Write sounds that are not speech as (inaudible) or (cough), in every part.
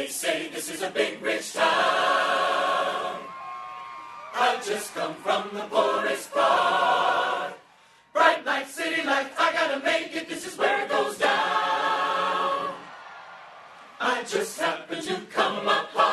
They say this is a big rich town. I've just come from the poorest part. Bright light, city life, I gotta make it, this is where it goes down. I just happen to come apart.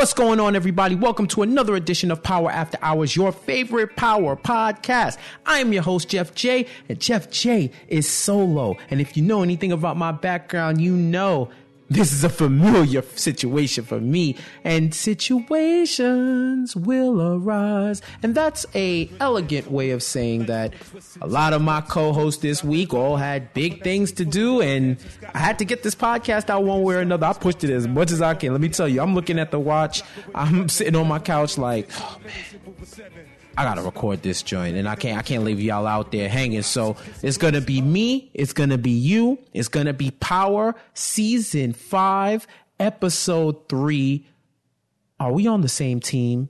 What's going on, everybody? Welcome to another edition of Power After Hours, your favorite power podcast. I am your host, Jeff J, and Jeff J is solo. And if you know anything about my background, you know this is a familiar situation for me and situations will arise. And that's a elegant way of saying that a lot of my co-hosts this week all had big things to do and i had to get this podcast out one way or another. I pushed it as much as i can. Let me tell you i'm looking at the watch. I'm (laughs) sitting on my couch like oh man I gotta record this joint, and I can't I can't leave y'all out there hanging. So it's gonna be me, it's gonna be you, it's gonna be Power Season Five, Episode Three. Are we on the same team?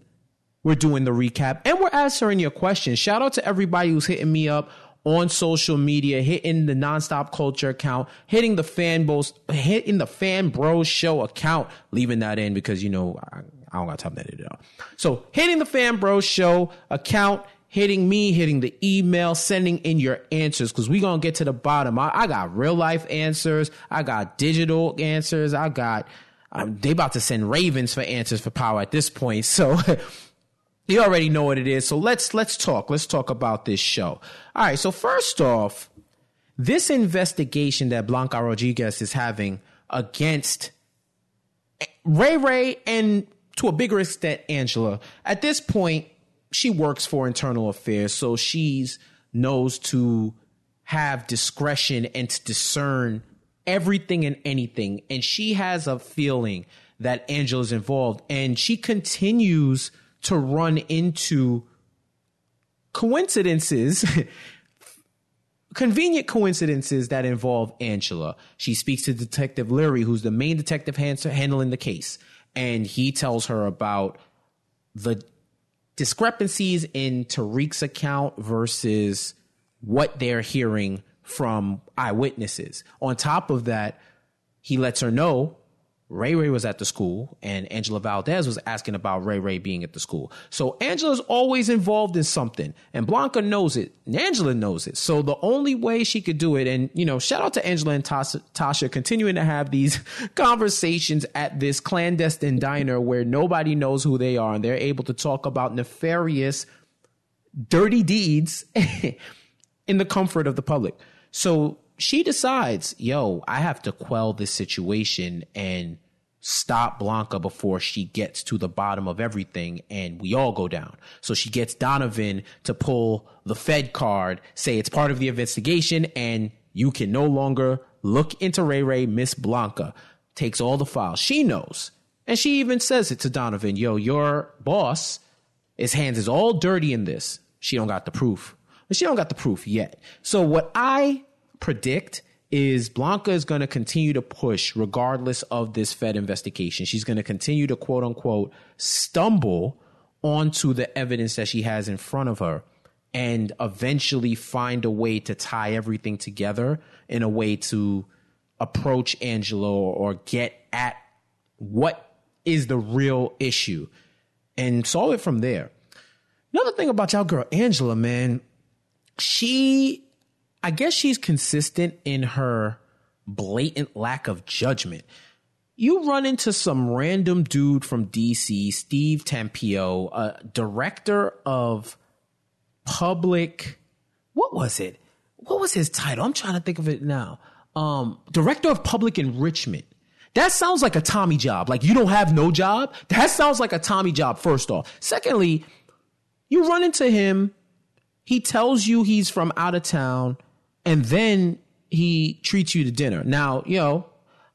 We're doing the recap and we're answering your questions. Shout out to everybody who's hitting me up on social media, hitting the nonstop culture account, hitting the fan bros, hitting the fan bros show account, leaving that in because you know I, I don't got time to edit it out. So hitting the fan Bro show account, hitting me, hitting the email, sending in your answers because we gonna get to the bottom. I, I, got real life answers, I got digital answers, I got. Um, they about to send ravens for answers for power at this point. So (laughs) you already know what it is. So let's let's talk. Let's talk about this show. All right. So first off, this investigation that Blanca Rodriguez is having against Ray Ray and to a bigger extent Angela. At this point, she works for internal affairs, so she's knows to have discretion and to discern everything and anything. And she has a feeling that Angela's involved, and she continues to run into coincidences. (laughs) convenient coincidences that involve Angela. She speaks to Detective Leary, who's the main detective handling the case, and he tells her about the discrepancies in Tariq's account versus what they're hearing from eyewitnesses. On top of that, he lets her know Ray Ray was at the school and Angela Valdez was asking about Ray Ray being at the school. So Angela's always involved in something and Blanca knows it and Angela knows it. So the only way she could do it, and you know, shout out to Angela and Tasha, Tasha continuing to have these (laughs) conversations at this clandestine diner where nobody knows who they are and they're able to talk about nefarious, dirty deeds (laughs) in the comfort of the public. So she decides, yo, I have to quell this situation and stop Blanca before she gets to the bottom of everything and we all go down. So she gets Donovan to pull the Fed card, say it's part of the investigation and you can no longer look into Ray Ray, Miss Blanca. Takes all the files. She knows. And she even says it to Donovan, yo, your boss, his hands is all dirty in this. She don't got the proof. She don't got the proof yet. So what I predict is Blanca is going to continue to push regardless of this Fed investigation. She's going to continue to quote unquote stumble onto the evidence that she has in front of her and eventually find a way to tie everything together in a way to approach Angelo or get at what is the real issue and solve it from there. Another thing about y'all girl Angela, man, she I guess she's consistent in her blatant lack of judgment. You run into some random dude from DC, Steve Tampio, a director of public. What was it? What was his title? I'm trying to think of it now. Um, director of public enrichment. That sounds like a Tommy job. Like you don't have no job. That sounds like a Tommy job, first off. Secondly, you run into him. He tells you he's from out of town and then he treats you to dinner. Now, you know,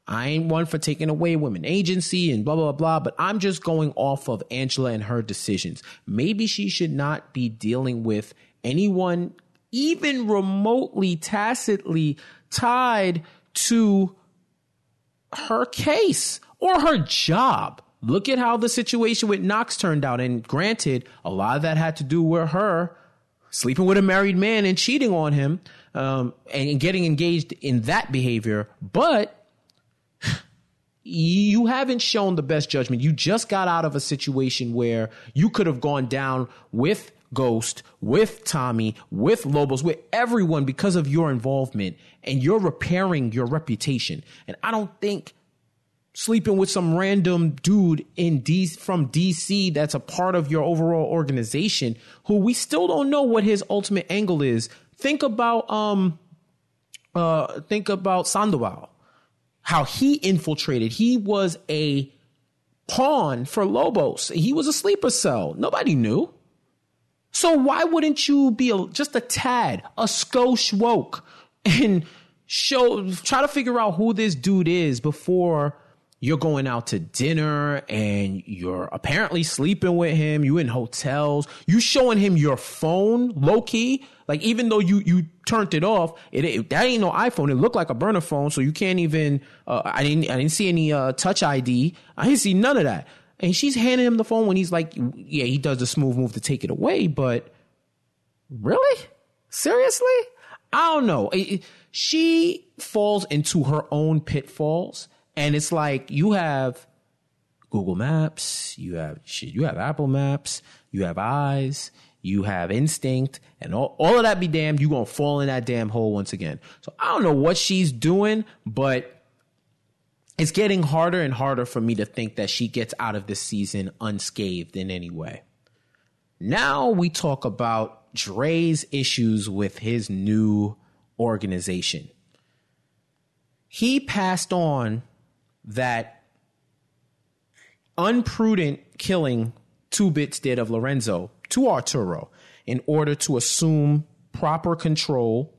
I ain't one for taking away women agency and blah, blah, blah, but I'm just going off of Angela and her decisions. Maybe she should not be dealing with anyone even remotely tacitly tied to her case or her job. Look at how the situation with Knox turned out. And granted, a lot of that had to do with her sleeping with a married man and cheating on him. Um, and getting engaged in that behavior. But you haven't shown the best judgment. You just got out of a situation where you could have gone down with Ghost, with Tommy, with Lobos, with everyone because of your involvement, and you're repairing your reputation. And I don't think sleeping with some random dude in D from DC that's a part of your overall organization who we still don't know what his ultimate angle is. Think about um uh think about Sandoval how he infiltrated. He was a pawn for Lobos. He was a sleeper cell. Nobody knew. So why wouldn't you be a, just a tad, a skosh woke, (laughs) and show try to figure out who this dude is before you're going out to dinner and you're apparently sleeping with him. You in hotels. You showing him your phone, low key. Like even though you you turned it off, it, it that ain't no iPhone. It looked like a burner phone, so you can't even. Uh, I didn't I didn't see any uh, touch ID. I didn't see none of that. And she's handing him the phone when he's like, yeah, he does the smooth move to take it away, but really, seriously, I don't know. It, it, she falls into her own pitfalls and it's like you have Google Maps, you have shit, you have Apple Maps, you have eyes, you have instinct, and all, all of that be damned, you gonna fall in that damn hole once again. So I don't know what she's doing, but it's getting harder and harder for me to think that she gets out of this season unscathed in any way. Now we talk about Dre's issues with his new organization. He passed on that unprudent killing Two Bits did of Lorenzo to Arturo in order to assume proper control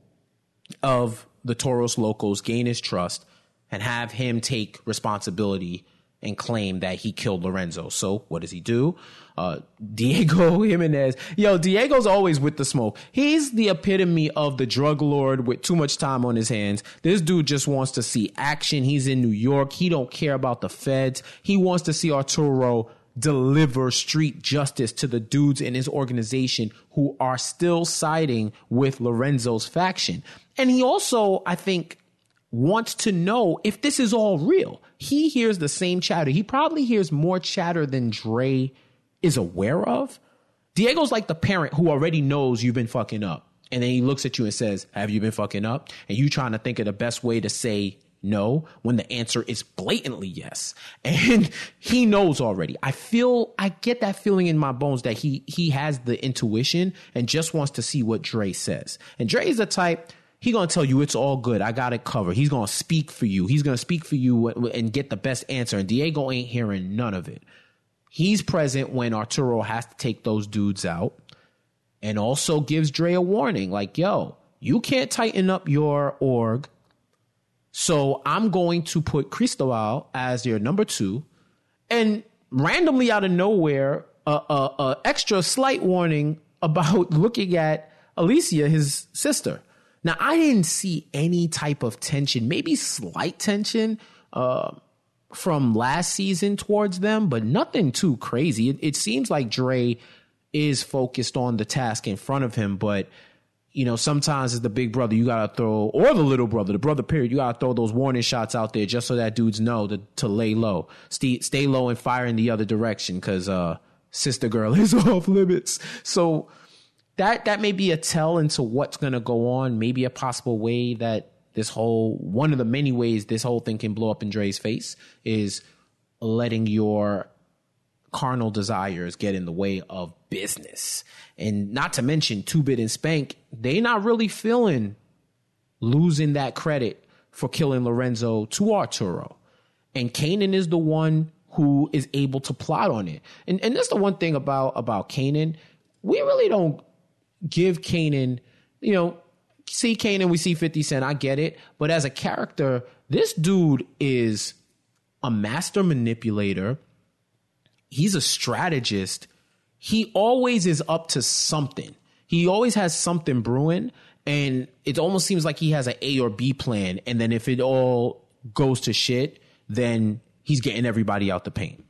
of the Toros Locos, gain his trust, and have him take responsibility and claim that he killed Lorenzo. So what does he do? Uh, Diego (laughs) Jimenez. Yo, Diego's always with the smoke. He's the epitome of the drug lord with too much time on his hands. This dude just wants to see action. He's in New York. He don't care about the feds. He wants to see Arturo deliver street justice to the dudes in his organization who are still siding with Lorenzo's faction. And he also, I think, wants to know if this is all real. He hears the same chatter. He probably hears more chatter than Dre is aware of. Diego's like the parent who already knows you've been fucking up. And then he looks at you and says, Have you been fucking up? And you trying to think of the best way to say no when the answer is blatantly yes. (laughs) And he knows already. I feel I get that feeling in my bones that he he has the intuition and just wants to see what Dre says. And Dre is the type he gonna tell you it's all good. I got it covered. He's gonna speak for you. He's gonna speak for you and get the best answer. And Diego ain't hearing none of it. He's present when Arturo has to take those dudes out and also gives Dre a warning like, yo, you can't tighten up your org. So I'm going to put Cristobal as your number two. And randomly out of nowhere, a, a, a extra slight warning about (laughs) looking at Alicia, his sister. Now, I didn't see any type of tension, maybe slight tension. Uh, from last season towards them, but nothing too crazy. It, it, seems like Dre is focused on the task in front of him, but you know, sometimes as the big brother, you gotta throw, or the little brother, the brother period, you gotta throw those warning shots out there just so that dudes know to, to lay low, stay, stay low and fire in the other direction because, uh, sister girl (laughs) is off limits. So that, that may be a tell into what's gonna go on, maybe a possible way that this whole one of the many ways this whole thing can blow up in Dre's face is letting your carnal desires get in the way of business. And not to mention Two Bit and Spank, they not really feeling losing that credit for killing Lorenzo to Arturo. And Kanan is the one who is able to plot on it. And and that's the one thing about about Kanan. We really don't give Kanan, you know, see Kanan, we see 50 Cent, I get it. But as a character, this dude is a master manipulator. He's a strategist. He always is up to something. He always has something brewing. And it almost seems like he has an A or B plan. And then if it all goes to shit, then he's getting everybody out the paint.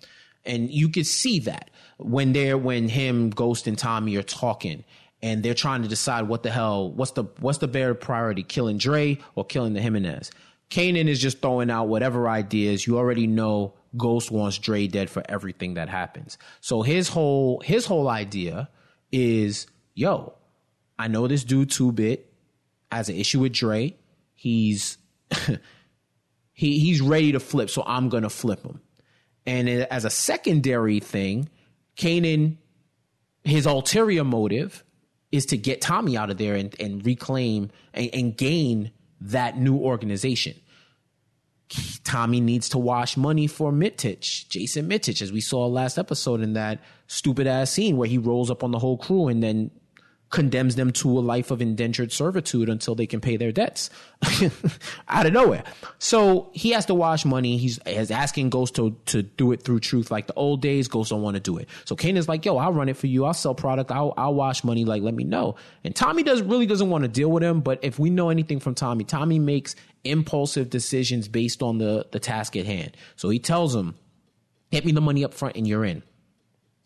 And you could see that when they're, when him, Ghost, and Tommy are talking and they're trying to decide what the hell what's the what's the better priority, killing Dre or killing the Jimenez. Kanan is just throwing out whatever ideas. You already know Ghost wants Dre dead for everything that happens. So his whole his whole idea is, yo, I know this dude two bit has an issue with Dre. He's (laughs) he he's ready to flip, so I'm gonna flip him. And as a secondary thing, Kanan, his ulterior motive is to get Tommy out of there and, and reclaim and, and gain that new organization. Tommy needs to wash money for Micic, Jason Micic, as we saw last episode in that stupid ass scene where he rolls up on the whole crew and then condemns them to a life of indentured servitude until they can pay their debts (laughs) out of nowhere. So he has to wash money. He's, he's asking Ghost to, to do it through truth like the old days. Ghost don't want to do it. So Kanan's like, yo, I'll run it for you. I'll sell product. I'll, I'll wash money. Like, let me know. And Tommy does really doesn't want to deal with him. But if we know anything from Tommy, Tommy makes impulsive decisions based on the, the task at hand. So he tells him, get me the money up front and you're in.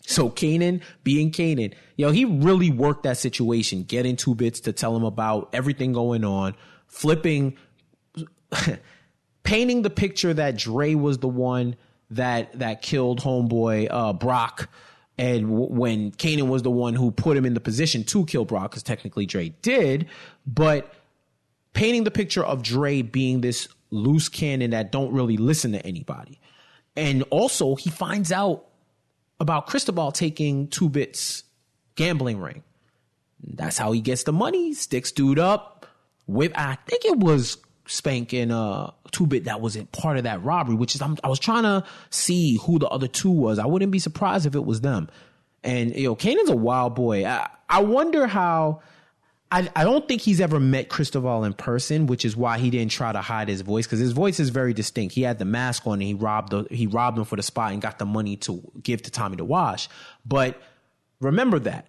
So Kanan, being Kanan, yo, he really worked that situation, getting two bits to tell him about everything going on, flipping, (laughs) painting the picture that Dre was the one that that killed homeboy uh, Brock, and w- when Kanan was the one who put him in the position to kill Brock, because technically Dre did, but painting the picture of Dre being this loose cannon that don't really listen to anybody, and also he finds out about Cristobal taking two bits gambling ring. That's how he gets the money. Sticks dude up with I think it was spanking uh two bit that wasn't part of that robbery, which is I'm, i was trying to see who the other two was. I wouldn't be surprised if it was them. And you know, Kanan's a wild boy. I, I wonder how I, I don't think he's ever met Cristobal in person, which is why he didn't try to hide his voice because his voice is very distinct. He had the mask on and he robbed the, he robbed him for the spot and got the money to give to Tommy to wash. But remember that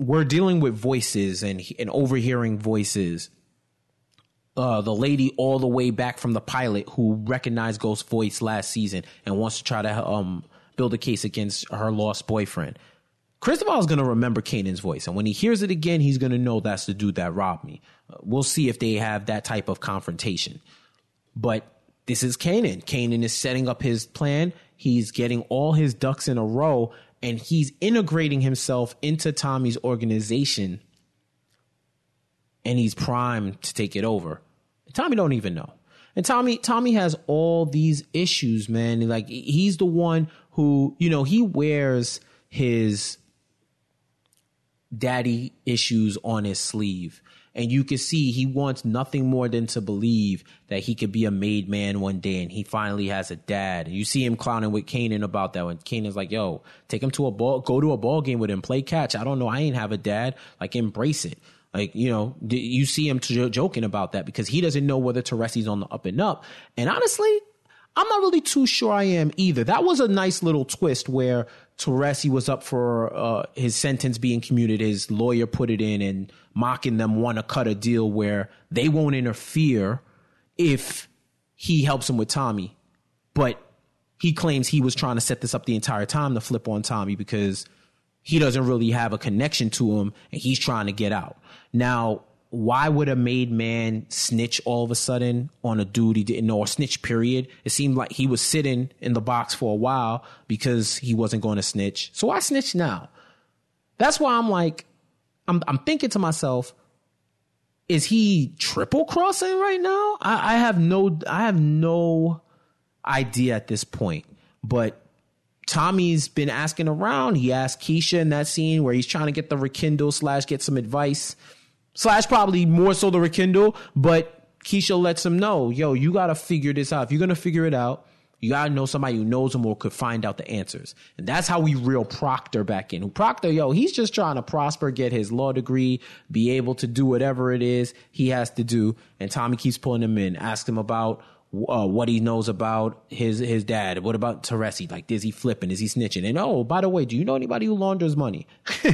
we're dealing with voices and and overhearing voices. Uh, the lady all the way back from the pilot who recognized Ghost's voice last season and wants to try to um, build a case against her lost boyfriend. Cristobal is going to remember Kanan's voice. And when he hears it again, he's going to know that's the dude that robbed me. Uh, we'll see if they have that type of confrontation. But this is Kanan. Kanan is setting up his plan. He's getting all his ducks in a row and he's integrating himself into Tommy's organization and he's primed to take it over. Tommy don't even know. And Tommy Tommy has all these issues, man. Like he's the one who, you know, he wears his daddy issues on his sleeve. And you can see he wants nothing more than to believe that he could be a made man one day and he finally has a dad. And you see him clowning with Kanan about that when Kanan's like, yo, take him to a ball, go to a ball game with him, play catch. I don't know. I ain't have a dad. Like, embrace it. Like, you know, you see him t- joking about that because he doesn't know whether Teresi's on the up and up. And honestly, I'm not really too sure I am either. That was a nice little twist where Teresi was up for uh, his sentence being commuted. His lawyer put it in and mocking them want to cut a deal where they won't interfere if he helps him with Tommy. But he claims he was trying to set this up the entire time to flip on Tommy because he doesn't really have a connection to him and he's trying to get out. Now, why would a made man snitch all of a sudden on a dude he didn't know? Or snitch period. It seemed like he was sitting in the box for a while because he wasn't going to snitch. So i snitch now? That's why i'm like i'm, I'm thinking to myself is he triple crossing right now? I, I have no i have no idea at this point. But Tommy's been asking around. He asked Keisha in that scene where he's trying to get the rekindle slash get some advice slash probably more so the rekindle, but Keisha lets him know, yo, you gotta figure this out. If you're gonna figure it out, you gotta know somebody who knows him or could find out the answers. And that's how we reel Proctor back in. Proctor, yo, he's just trying to prosper, get his law degree, be able to do whatever it is he has to do. And Tommy keeps pulling him in, asks him about uh, what he knows about his his dad. What about Teresi? Like, is he flipping? Is he snitching? And oh, by the way, do you know anybody who launders money? (laughs) you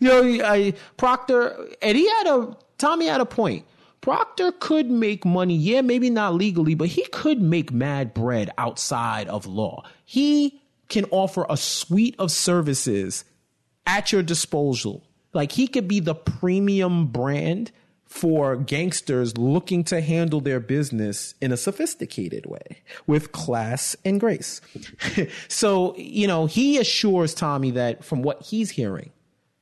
know, I, Proctor, and he had a Tommy had a point. Proctor could make money, yeah, maybe not legally, but he could make mad bread outside of law. He can offer a suite of services at your disposal Like he could be the premium brand for gangsters looking to handle their business in a sophisticated way with class and grace. (laughs) so, you know, he assures Tommy that from what he's hearing,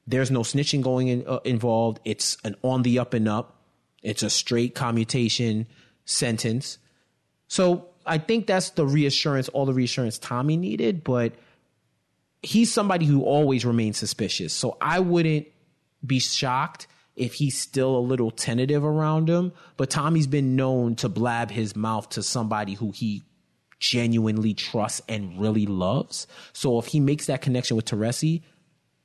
there's no snitching going in, uh, involved. It's an on the up and up. It's a straight commutation sentence. So I think that's the reassurance, all the reassurance Tommy needed, but he's somebody who always remains suspicious. So I wouldn't be shocked if he's still a little tentative around him. But Tommy's been known to blab his mouth to somebody who he genuinely trusts and really loves. So if he makes that connection with Teresi,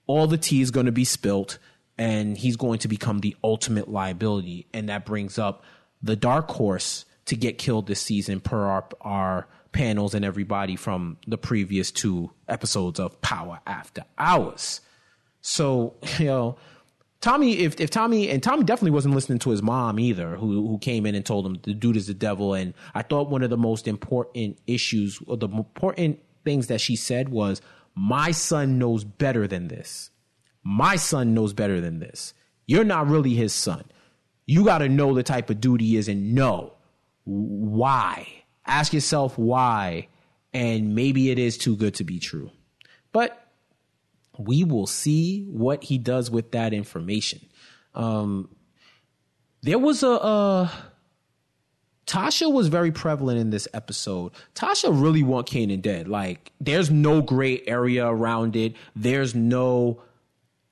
all the tea is going to be spilt and he's going to become the ultimate liability. And that brings up the dark horse to get killed this season per our, our panels and everybody from the previous two episodes of Power After Hours. So, (laughs) you know, Tommy, if, if Tommy, and Tommy definitely wasn't listening to his mom either, who, who came in and told him the dude is the devil. And I thought one of the most important issues or the important things that she said was, my son knows better than this. My son knows better than this. You're not really his son. You got to know the type of dude he is and know why. Ask yourself why. And maybe it is too good to be true. But we will see what he does with that information. Um, there was a, a Tasha was very prevalent in this episode. Tasha really want Kanan dead. Like, there's no gray area around it. There's no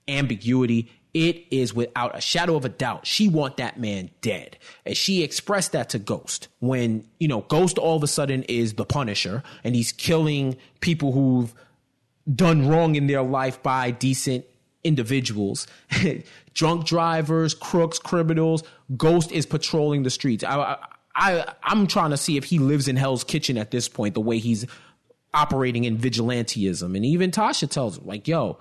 ambiguity. It is without a shadow of a doubt. She want that man dead. And she expressed that to Ghost when, you know, Ghost all of a sudden is the Punisher and he's killing people who've done wrong in their life by decent individuals, (laughs) drunk drivers, crooks, criminals. Ghost is patrolling the streets. I, I, I'm trying to see if he lives in Hell's Kitchen at this point, the way he's operating in vigilanteism. And even Tasha tells him, like, yo,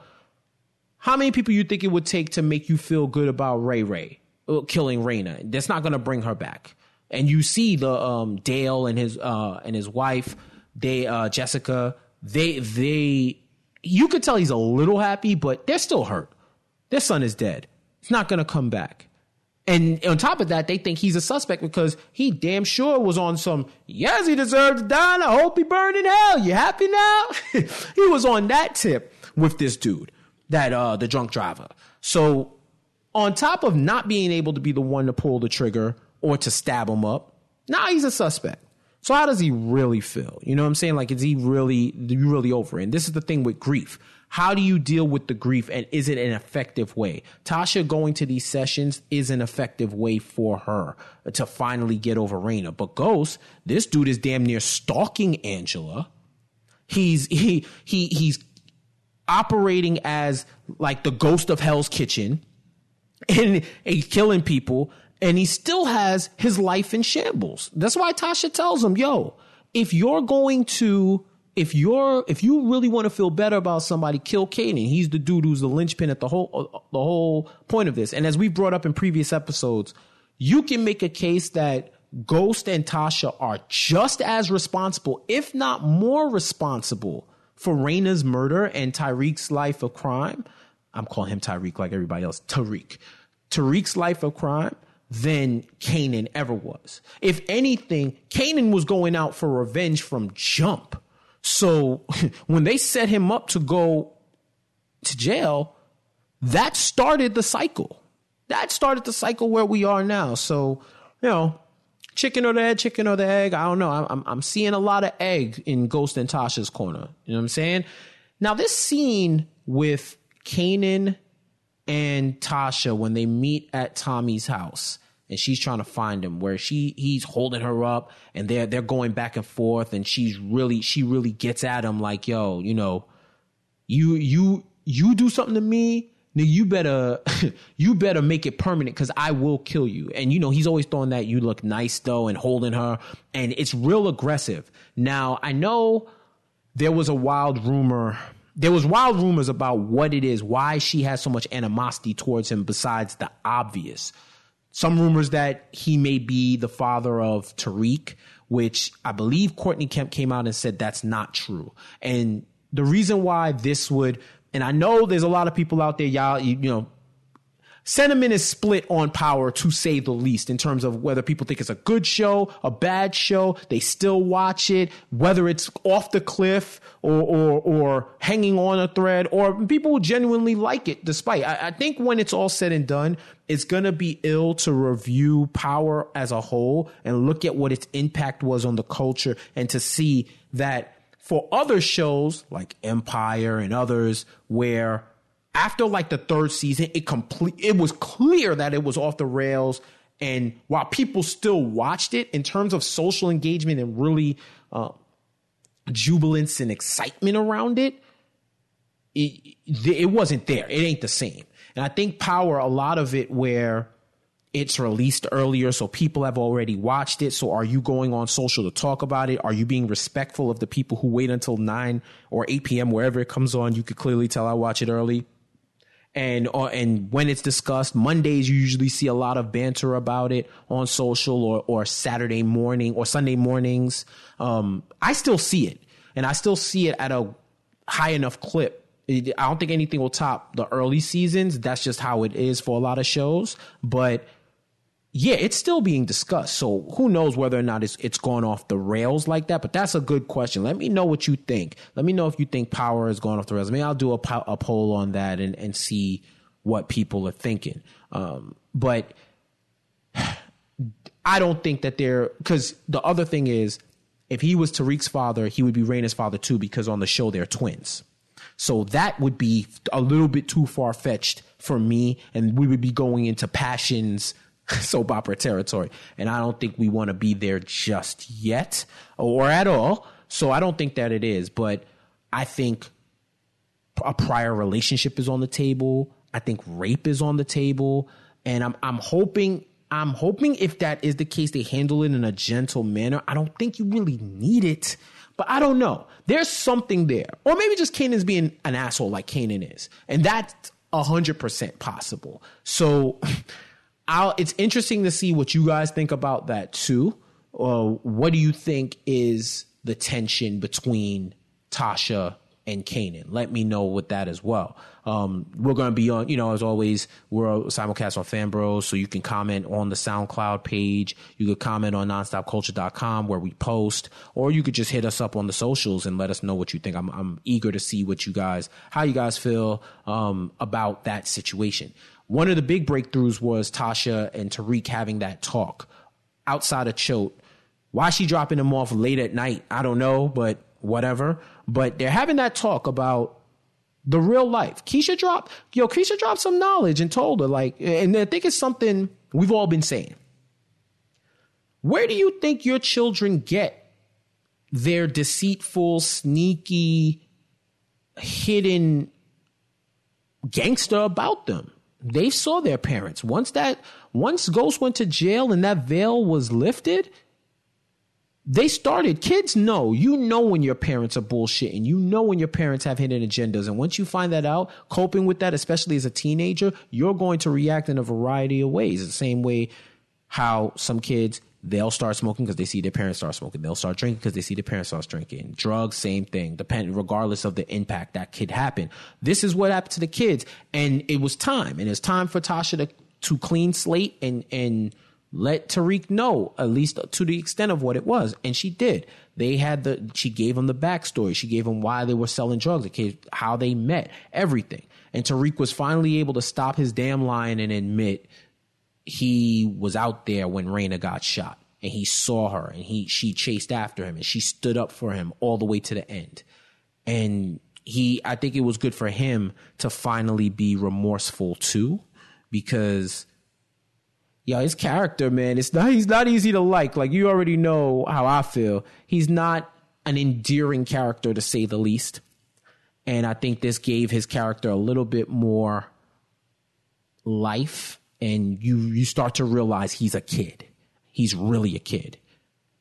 how many people you think it would take to make you feel good about Ray Ray uh, killing Raina? That's not going to bring her back. And you see the um, Dale and his uh, and his wife, they uh, Jessica, they they you could tell he's a little happy, but they're still hurt. Their son is dead. He's not going to come back. And on top of that, they think he's a suspect because he damn sure was on some, yes, he deserves to die. And I hope he burned in hell. You happy now? (laughs) he was on that tip with this dude, that, uh, the drunk driver. So on top of not being able to be the one to pull the trigger or to stab him up, now he's a suspect. So how does he really feel? You know what I'm saying? Like, is he really, you really over it? And this is the thing with grief. How do you deal with the grief and is it an effective way? Tasha going to these sessions is an effective way for her to finally get over Raina. But Ghost, this dude is damn near stalking Angela. He's, he, he, he's operating as like the ghost of Hell's Kitchen and he's killing people and he still has his life in shambles. That's why Tasha tells him, yo, if you're going to, if you're, if you really want to feel better about somebody, kill Kanan. He's the dude who's the linchpin at the whole, uh, uh, the whole point of this. And as we brought up in previous episodes, you can make a case that Ghost and Tasha are just as responsible, if not more responsible for Raina's murder and Tyreek's life of crime. I'm calling him Tyreek like everybody else. Tariq. Tariq's life of crime than Kanan ever was. If anything, Kanan was going out for revenge from jump. So (laughs) when they set him up to go to jail, that started the cycle. That started the cycle where we are now. So, you know, chicken or the egg, chicken or the egg. I don't know. I'm, I'm seeing a lot of egg in Ghost and Tasha's corner. You know what I'm saying? Now, this scene with Kanan and Tasha when they meet at Tommy's house and she's trying to find him where she he's holding her up and they're they're going back and forth and she's really she really gets at him like yo you know you you you do something to me now you better (laughs) you better make it permanent because I will kill you. And you know, he's always throwing that you look nice though and holding her. And it's real aggressive. Now I know there was a wild rumor there was wild rumors about what it is, why she has so much animosity towards him besides the obvious. Some rumors that he may be the father of Tariq, which I believe Courtney Kemp came out and said that's not true. And the reason why this would, and I know there's a lot of people out there, y'all, you, you know, sentiment is split on power to say the least in terms of whether people think it's a good show, a bad show, they still watch it, whether it's off the cliff or or, or hanging on a thread, or people genuinely like it despite. I, I think when it's all said and done, it's gonna be ill to review power as a whole and look at what its impact was on the culture and to see that for other shows like Empire and others where after like the third season, it complete it was clear that it was off the rails. And while people still watched it in terms of social engagement and really uh, jubilance and excitement around it, it, it wasn't there. It ain't the same. And I think Power, a lot of it where it's released earlier, so people have already watched it. So are you going on social to talk about it? Are you being respectful of the people who wait until 9 or 8 p.m., wherever it comes on? You could clearly tell I watch it early and or, uh, and when it's discussed mondays you usually see a lot of banter about it on social or or saturday morning or sunday mornings. Um, i still see it. And i still see it at a high enough clip. I don't think anything will top the early seasons. That's just how it is for a lot of shows. But yeah, it's still being discussed. So who knows whether or not it's it's gone off the rails like that? But that's a good question. Let me know what you think. Let me know if you think power has gone off the rails. Maybe I'll do a, a poll on that and and see what people are thinking. Um, but (sighs) I don't think that they're because the other thing is if he was Tariq's father, he would be Raina's father too because on the show they're twins. So that would be a little bit too far fetched for me, and we would be going into passions (laughs) soap opera territory. And I don't think we want to be there just yet or at all. So I don't think that it is. But I think a prior relationship is on the table. I think rape is on the table. And I'm I'm hoping I'm hoping if that is the case, they handle it in a gentle manner. I don't think you really need it, but I don't know. There's something there. Or maybe just Kanan's being an asshole like Kanan is. And that's 100% possible. So (laughs) I'll, it's interesting to see what you guys think about that too. Uh, what do you think is the tension between Tasha and Kanan? Let me know with that as well. Um, we're going to be on, you know, as always, we're a simulcast on Fanbros, so you can comment on the SoundCloud page. You could comment on nonstopculture.com where we post, or you could just hit us up on the socials and let us know what you think. I'm, I'm eager to see what you guys, how you guys feel um, about that situation. One of the big breakthroughs was Tasha and Tariq having that talk outside of Choate. Why she dropping him off late at night, I don't know, but whatever. But they're having that talk about the real life. Keisha dropped, yo, Keisha dropped some knowledge and told her, like, and I think it's something we've all been saying. Where do you think your children get their deceitful, sneaky, hidden gangster about them? They saw their parents. Once that once Ghost went to jail and that veil was lifted, they started. Kids know. You know when your parents are bullshitting. You know when your parents have hidden agendas. And once you find that out, coping with that, especially as a teenager, you're going to react in a variety of ways. The same way how some kids they'll start smoking because they see their parents start smoking. They'll start drinking because they see their parents start drinking. Drugs, same thing. Depend regardless of the impact that could happen. This is what happened to the kids, and it was time. And it's time for Tasha to to clean slate and and let Tariq know at least to the extent of what it was, and she did. They had the she gave him the backstory. She gave him why they were selling drugs, how they met, everything. And Tariq was finally able to stop his damn lying and admit he was out there when Raina got shot and he saw her and he she chased after him and she stood up for him all the way to the end. And he I think it was good for him to finally be remorseful too because yeah, his character, man, it's not he's not easy to like. Like you already know how I feel. He's not an endearing character to say the least. And I think this gave his character a little bit more life and you you start to realize he's a kid. He's really a kid.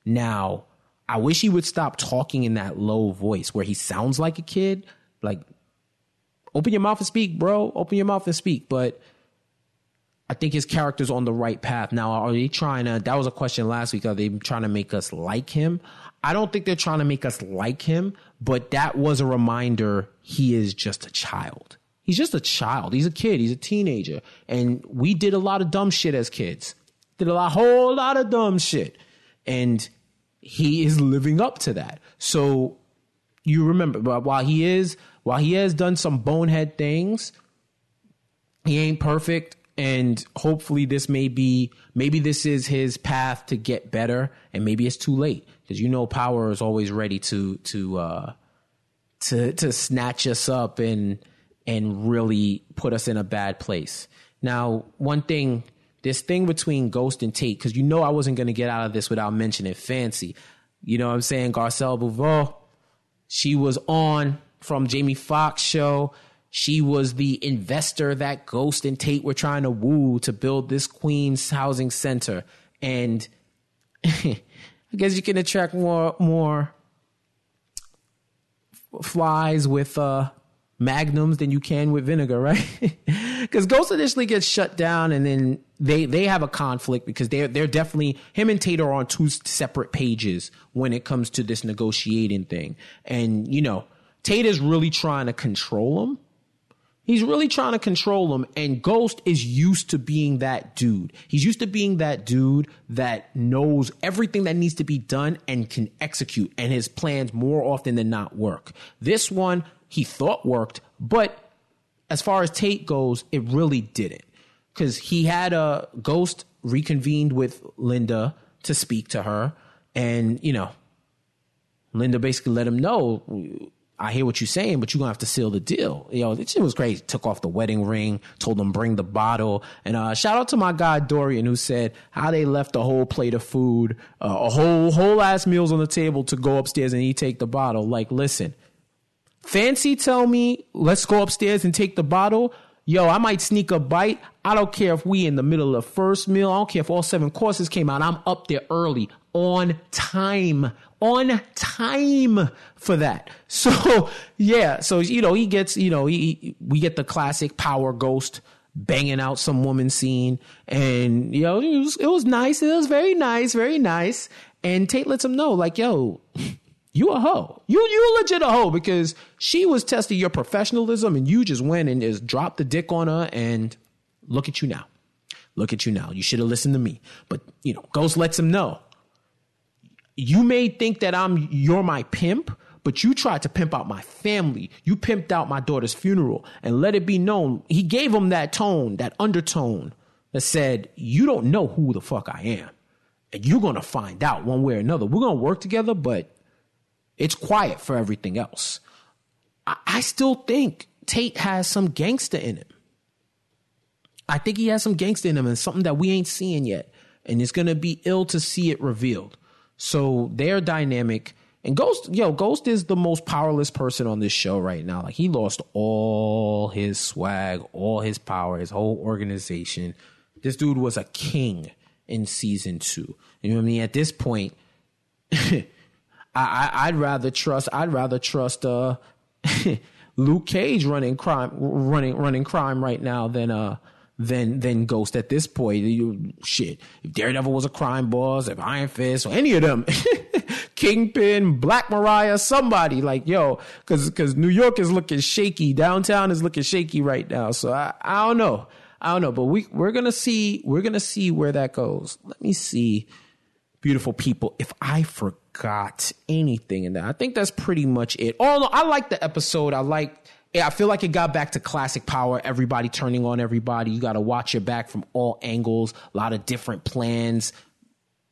Now, I wish he would stop talking in that low voice where he sounds like a kid. Like, open your mouth and speak, bro. Open your mouth and speak. But I think his character's on the right path. Now, are they trying to? That was a question last week. Are they trying to make us like him? I don't think they're trying to make us like him, but that was a reminder he is just a child. He's just a child. He's a kid. He's a teenager. And we did a lot of dumb shit as kids. Did a whole lot of dumb shit. And he is living up to that. So you remember, but while he is, while he has done some bonehead things, he ain't perfect. And hopefully this may be, maybe this is his path to get better. And maybe it's too late because you know power is always ready to, to, uh, to, to snatch us up and, and really put us in a bad place. Now, one thing, this thing between Ghost and Tate, because you know I wasn't going to get out of this without mentioning Fancy. You know what I'm saying? Garcelle Beauvais, she was on from Jamie Foxx show. She was the investor that Ghost and Tate were trying to woo to build this Queens housing center. And (laughs) I guess you can attract more more flies with uh magnums than you can with vinegar, right? (laughs) Because Ghost initially gets shut down, and then they they have a conflict because they're they're definitely him and Tate are on two separate pages when it comes to this negotiating thing, and you know Tate is really trying to control him. He's really trying to control him, and Ghost is used to being that dude. He's used to being that dude that knows everything that needs to be done and can execute, and his plans more often than not work. This one, he thought worked, but as far as Tate goes, it really didn't. Because he had a ghost reconvened with Linda to speak to her. And, you know, Linda basically let him know, I hear what you're saying, but you're gonna have to seal the deal. You know, it was crazy. Took off the wedding ring, told him bring the bottle, and uh, shout out to my guy Dorian who said how they left a whole plate of food, uh, a whole whole ass meals on the table to go upstairs and he take the bottle. Like, listen, Fancy tell me, let's go upstairs and take the bottle. Yo, I might sneak a bite. I don't care if we in the middle of first meal. I don't care if all seven courses came out. I'm up there early, on time, on time for that. (laughs) So yeah, so you know he gets, you know, he, we get the classic power ghost banging out some woman scene, and you know it was, it was nice. It was very nice, very nice. And Tate lets him know, like, yo, (laughs) you a hoe. You you legit a hoe because she was testing your professionalism and you just went and just dropped the dick on her and look at you now. Look at you now. You should have listened to me. But you know, Ghost lets him know. You may think that I'm you're my pimp, but you tried to pimp out my family. You pimped out my daughter's funeral and let it be known. He gave him that tone, that undertone that said, You don't know who the fuck I am. And you're gonna find out one way or another. We're gonna work together, but it's quiet for everything else. I, I still think Tate has some gangster in him. I think he has some gangster in him and something that we ain't seeing yet. And it's gonna be ill to see it revealed. So their dynamic and Ghost, yo, Ghost is the most powerless person on this show right now. Like he lost all his swag, all his power, his whole organization. This dude was a king in season two. You know what I mean? At this point, (laughs) I, would rather trust. I'd rather trust uh, (laughs) Luke Cage running crime, running running crime right now than uh than than Ghost at this point. You, shit, if Daredevil was a crime boss, if Iron Fist or any of them, (laughs) Kingpin, Black Mariah, somebody like yo, because because New York is looking shaky, downtown is looking shaky right now. So I I don't know, I don't know, but we we're gonna see we're gonna see where that goes. Let me see, beautiful people. If I forget got anything in there. I think that's pretty much it. Oh, no, I like the episode. I like. I feel like it got back to classic power. Everybody turning on everybody. You got to watch your back from all angles. A lot of different plans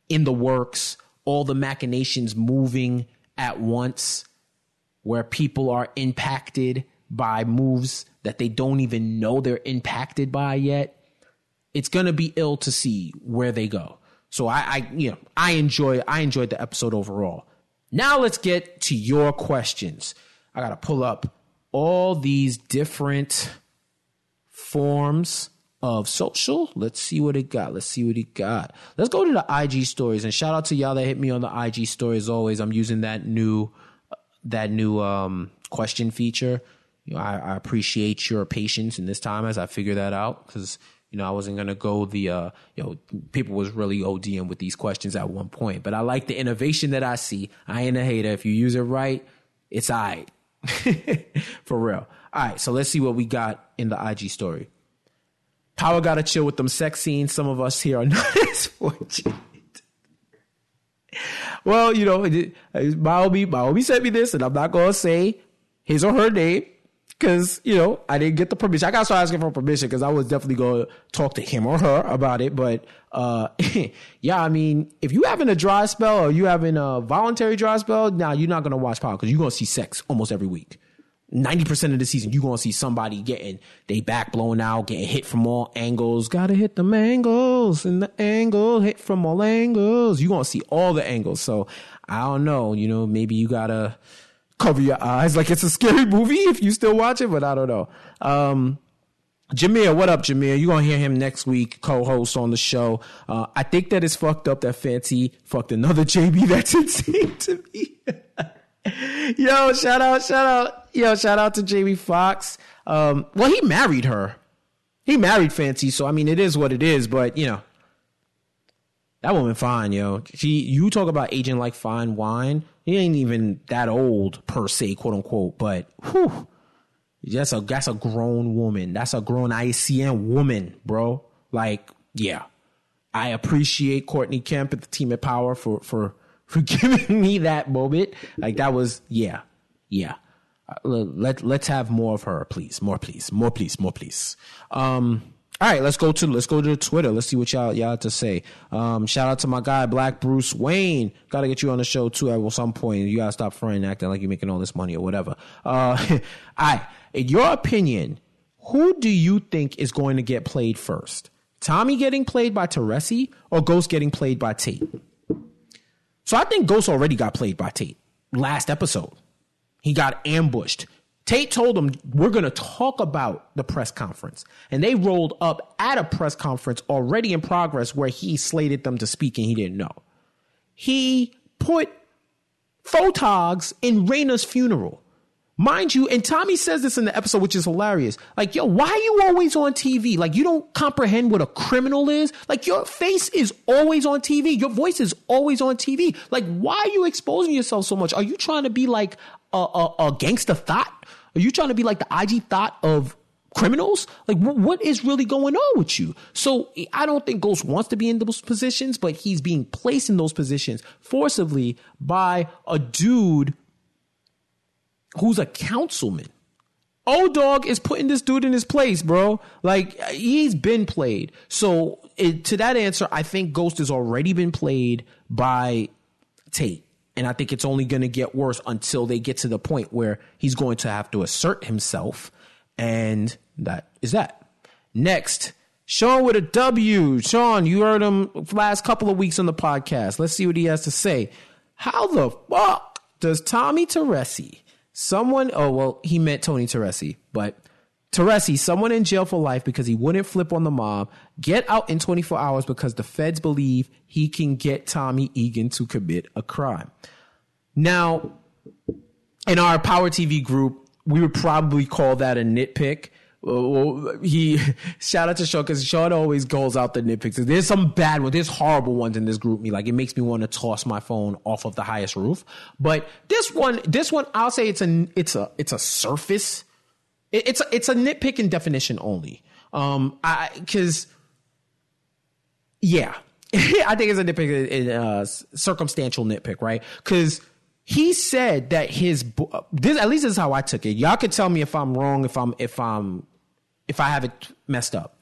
in the works. All the machinations moving at once, where people are impacted by moves that they don't even know they're impacted by yet. It's gonna be ill to see where they go. So I, I, you know, I enjoy, I enjoyed the episode overall. Now let's get to your questions. I got to pull up all these different forms of social. Let's see what it got. Let's see what it got. Let's go to the IG stories and shout out to y'all that hit me on the IG story as always. I'm using that new, that new, um, question feature. You know, I, I appreciate your patience in this time as I figure that out because you know, I wasn't gonna go the uh, you know, people was really ODing with these questions at one point, but I like the innovation that I see. I ain't a hater. If you use it right, it's alright. (laughs) For real. All right, so let's see what we got in the IG story. Power gotta chill with them sex scenes. Some of us here are (laughs) not as fortunate. well, you know, Maomi, Maomi sent me this, and I'm not gonna say his or her name because you know I didn't get the permission. I got to start asking for permission because I was definitely going to talk to him or her about it. But uh, (laughs) yeah, I mean, if you having a dry spell or you having a voluntary dry spell, now nah, you're not going to watch Power because you're going to see sex almost every week. 90% of the season, you're going to see somebody getting they back blown out, getting hit from all angles. Gotta hit the angles and the angle, hit from all angles. You're going to see all the angles. So I don't know, you know, maybe you gotta cover your eyes like it's a scary (laughs) movie if you still watch it, but I don't know. Um, Jameer, what up, Jameer? You're gonna hear him next week, co-host on the show. Uh, I think that it's fucked up that Fancy fucked another JB. That's insane to me. (laughs) Yo, shout out, shout out, yo, shout out to Jamie Foxx. Um, well, he married her. He married Fancy, so I mean, it is what it is. But you know, that woman fine, yo. She, you talk about aging like fine wine. He ain't even that old per se, quote unquote. But whew, that's a that's a grown woman. That's a grown ICN woman, bro. Like, yeah, I appreciate Courtney Kemp at the Team of Power for for for (laughs) giving me that moment. Like that was, yeah, yeah. Uh, let let's have more of her, please. More, please. More, please. More, please. Um, all right, let's go to let's go to Twitter. Let's see what y'all y'all have to say. Um, shout out to my guy Black Bruce Wayne. Got to get you on the show too at some point. You gotta stop fronting, acting like you're making all this money or whatever. Uh, (laughs) right, in your opinion, who do you think is going to get played first? Tommy getting played by Teresi or Ghost getting played by Tate? So I think Ghost already got played by Tate last episode. He got ambushed. Tate told them, We're going to talk about the press conference. And they rolled up at a press conference already in progress where he slated them to speak and he didn't know. He put photogs in Raina's funeral. Mind you, and Tommy says this in the episode, which is hilarious. Like, yo, why are you always on TV? Like, you don't comprehend what a criminal is? Like, your face is always on TV. Your voice is always on TV. Like, why are you exposing yourself so much? Are you trying to be like a, a, a gangster thought? Are you trying to be like the IG thought of criminals? Like, w- what is really going on with you? So I don't think Ghost wants to be in those positions, but he's being placed in those positions forcibly by a dude who's a councilman. O-Dog is putting this dude in his place, bro. Like he's been played. So it, to that answer, I think Ghost has already been played by Tate. And I think it's only going to get worse until they get to the point where he's going to have to assert himself. And that is that. Next, Sean with a W. Sean, you heard him last couple of weeks on the podcast. Let's see what he has to say. How the fuck does Tommy Teresi, someone, oh, well, he meant Tony Teresi, but Teresi, someone in jail for life because he wouldn't flip on the mob, get out in 24 hours because the feds believe he can get Tommy Egan to commit a crime. Now, in our Power TV group, we would probably call that a nitpick. He (laughs) shout out to Sean because Sean always goes out the nitpicks. There's some bad ones. There's horrible ones in this group. Me like it makes me want to toss my phone off of the highest roof. But this one, this one, I'll say it's a it's a it's a surface it, it's it's a nitpick in definition only. Um, I because yeah, (laughs) I think it's a nitpick in uh, circumstantial nitpick, right? Because he said that his this at least this is how I took it. Y'all could tell me if I'm wrong, if I'm if I'm if I have it messed up.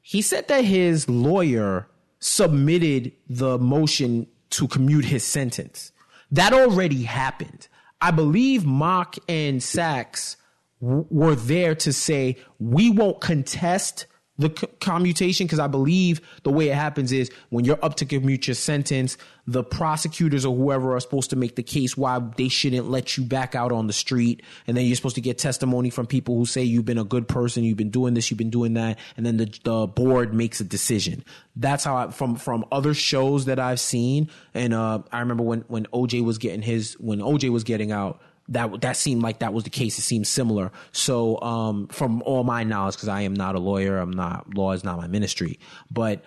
He said that his lawyer submitted the motion to commute his sentence. That already happened. I believe Mak and Saxe were there to say we won't contest the commutation because I believe the way it happens is when you're up to commute your sentence, the prosecutors or whoever are supposed to make the case why they shouldn't let you back out on the street, and then you're supposed to get testimony from people who say you've been a good person, you've been doing this, you've been doing that, and then the the board makes a decision. That's how I, from from other shows that I've seen, and uh, I remember when when OJ was getting his when OJ was getting out that that seemed like that was the case. It seemed similar. So, um, from all my knowledge, because I am not a lawyer, I'm not law is not my ministry, but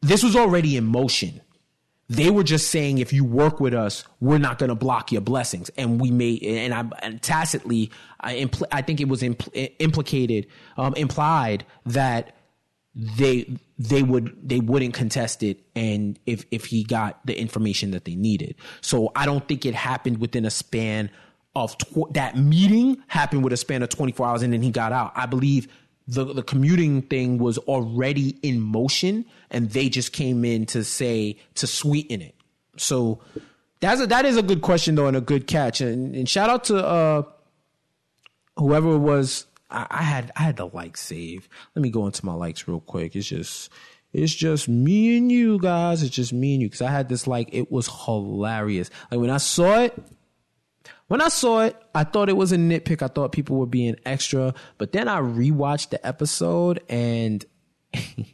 this was already in motion. They were just saying, if you work with us, we're not going to block your blessings. And we may. and I and tacitly, I, impl- I think it was impl- implicated, um, implied that they they would they wouldn't contest it and if if he got the information that they needed so i don't think it happened within a span of tw- that meeting happened with a span of 24 hours and then he got out i believe the the commuting thing was already in motion and they just came in to say to sweeten it so that's a, that is a good question though and a good catch and, and shout out to uh whoever it was I, I had I had to like save. Let me go into my likes real quick. It's just it's just me and you guys. It's just me and you because I had this like it was hilarious. Like when I saw it, when I saw it, I thought it was a nitpick. I thought people were being extra, but then I rewatched the episode and. (laughs)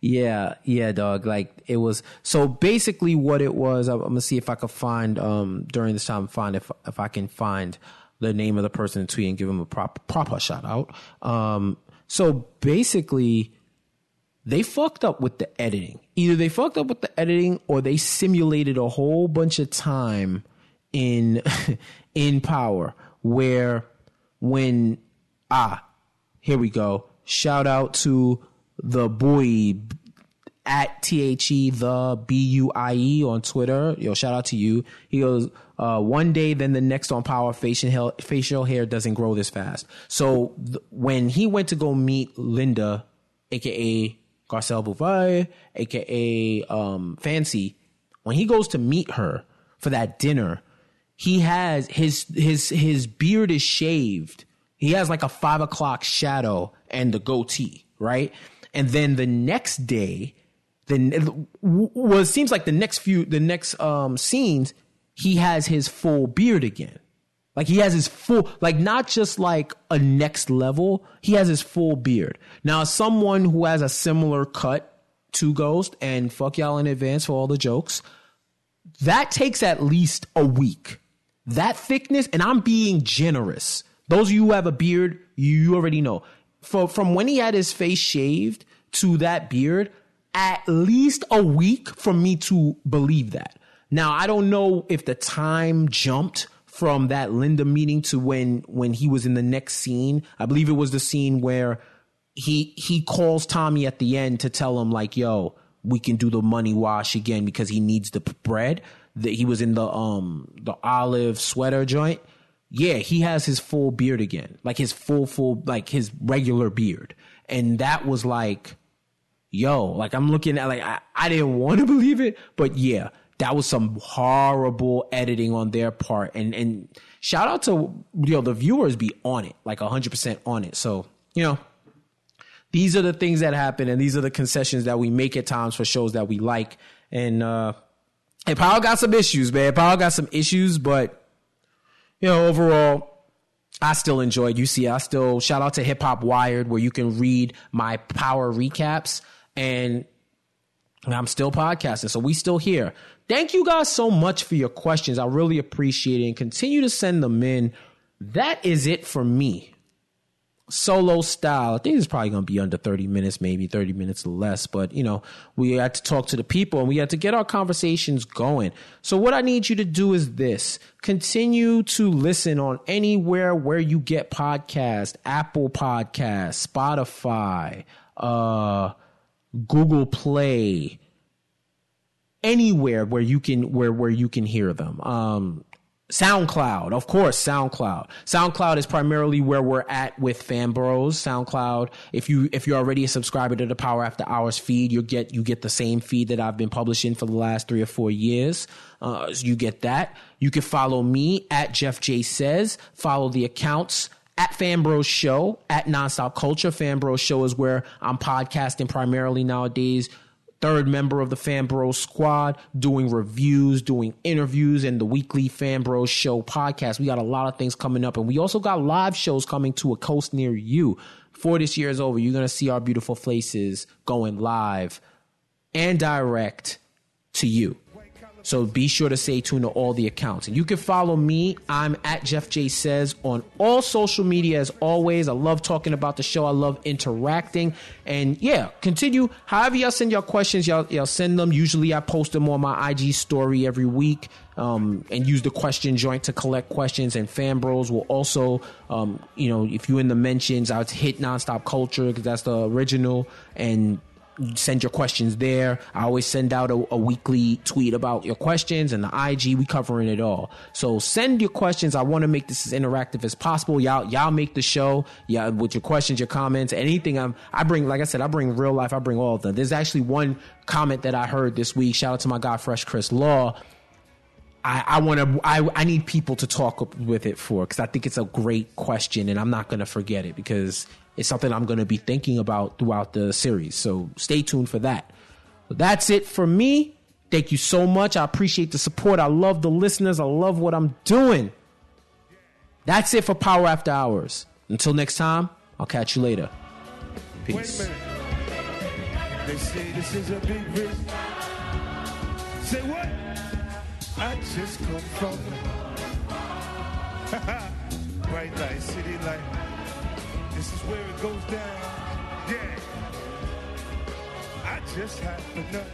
yeah, yeah, dog. Like it was. So basically, what it was, I'm, gonna see if I can find um during this time. Find if if I can find the name of the person in tweet and give him a proper proper shout out. Um, so basically, they fucked up with the editing. Either they fucked up with the editing or they simulated a whole bunch of time in (laughs) in power where when ah here we go shout out to the boy at T H E the B U I E on Twitter. Yo, shout out to you. He goes, uh, one day, then the next on power, facial facial hair doesn't grow this fast. So th- when he went to go meet Linda, aka Garcelle Beauvais, aka um, Fancy, when he goes to meet her for that dinner, he has his his his beard is shaved. He has like a five o'clock shadow and the goatee, right? And then the next day, the well, it seems like the next few the next um scenes he has his full beard again. Like he has his full, like not just like a next level, he has his full beard. Now, someone who has a similar cut to Ghost, and fuck y'all in advance for all the jokes, that takes at least a week. That thickness, and I'm being generous. Those of you who have a beard, you already know. For, from when he had his face shaved to that beard, at least a week for me to believe that. Now, I don't know if the time jumped from that Linda meeting to when when he was in the next scene. I believe it was the scene where he he calls Tommy at the end to tell him like, "Yo, we can do the money wash again because he needs the bread." That he was in the um the olive sweater joint. Yeah, he has his full beard again, like his full full like his regular beard, and that was like, yo, like I'm looking at like I, I didn't (laughs) want to believe it, but yeah, that was some horrible editing on their part. And and shout out to you know the viewers be on it, like hundred percent on it. So you know these are the things that happen, and these are the concessions that we make at times for shows that we like. And uh, and Power got some issues, man. Power got some issues, but you know overall. I still enjoyed UC. I still shout out to Hip Hop Wired where you can read my power recaps and I'm still podcasting. So we still here. Thank you guys so much for your questions. I really appreciate it and continue to send them in. That is it for me. Solo style. I think it's probably going to be under 30 minutes, maybe 30 minutes or less. But, you know, we had to talk to the people and we had to get our conversations going. So, what I need you to do is this continue to listen on anywhere where you get podcasts Apple Podcasts, Spotify, uh, Google Play, anywhere where you can where where you can hear them. Um, SoundCloud, of course, SoundCloud. SoundCloud is primarily where we're at with Fan. SoundCloud. If you if you're already a subscriber to the Power After Hours feed, you get you get the same feed that I've been publishing for the last three or four years. Uh, so you get that. You can follow me at Jeff J Says. Follow the accounts at Fanbros Show at Nonstop Culture. Fanbros Show is where I'm podcasting primarily nowadays third member of the Fan Bros squad, doing reviews, doing interviews, and the weekly Fan Bros show podcast. We got a lot of things coming up, and we also got live shows coming to a coast near you. Before this year is over, you're gonna see our beautiful faces going live and direct to you. So be sure to stay tuned to all the accounts. And you can follow me. I'm at Jeff J Says on all social media as always. I love talking about the show. I love interacting. And yeah, continue. However y'all send your questions, y'all, y'all send them. Usually I post them on my IG story every week. Um, and use the question joint to collect questions. And fan bros will also, um, you know, if you're in the mentions, I would hit nonstop culture because that's the original. And send your questions there. I always send out a, a, weekly tweet about your questions and the IG. We covering it all. So send your questions. I want to make this as interactive as possible. Y'all, y'all make the show. Yeah, with your questions, your comments, anything. I'm, I bring, like I said, I bring real life. I bring all of them. There's actually one comment that I heard this week. Shout out to my guy, Fresh Chris Law. I, I want to. I, I need people to talk with it for because I think it's a great question, and I'm not going to forget it because it's something I'm going to be thinking about throughout the series. So stay tuned for that. That's it for me. Thank you so much. I appreciate the support. I love the listeners. I love what I'm doing. That's it for Power After Hours. Until next time, I'll catch you later. Peace. They say this is a big risk. Say what? I just come from (laughs) city. This is where it goes down. Yeah. I just have enough.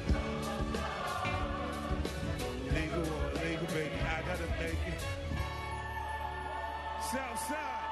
Legal or illegal, baby. I gotta make it. Southside.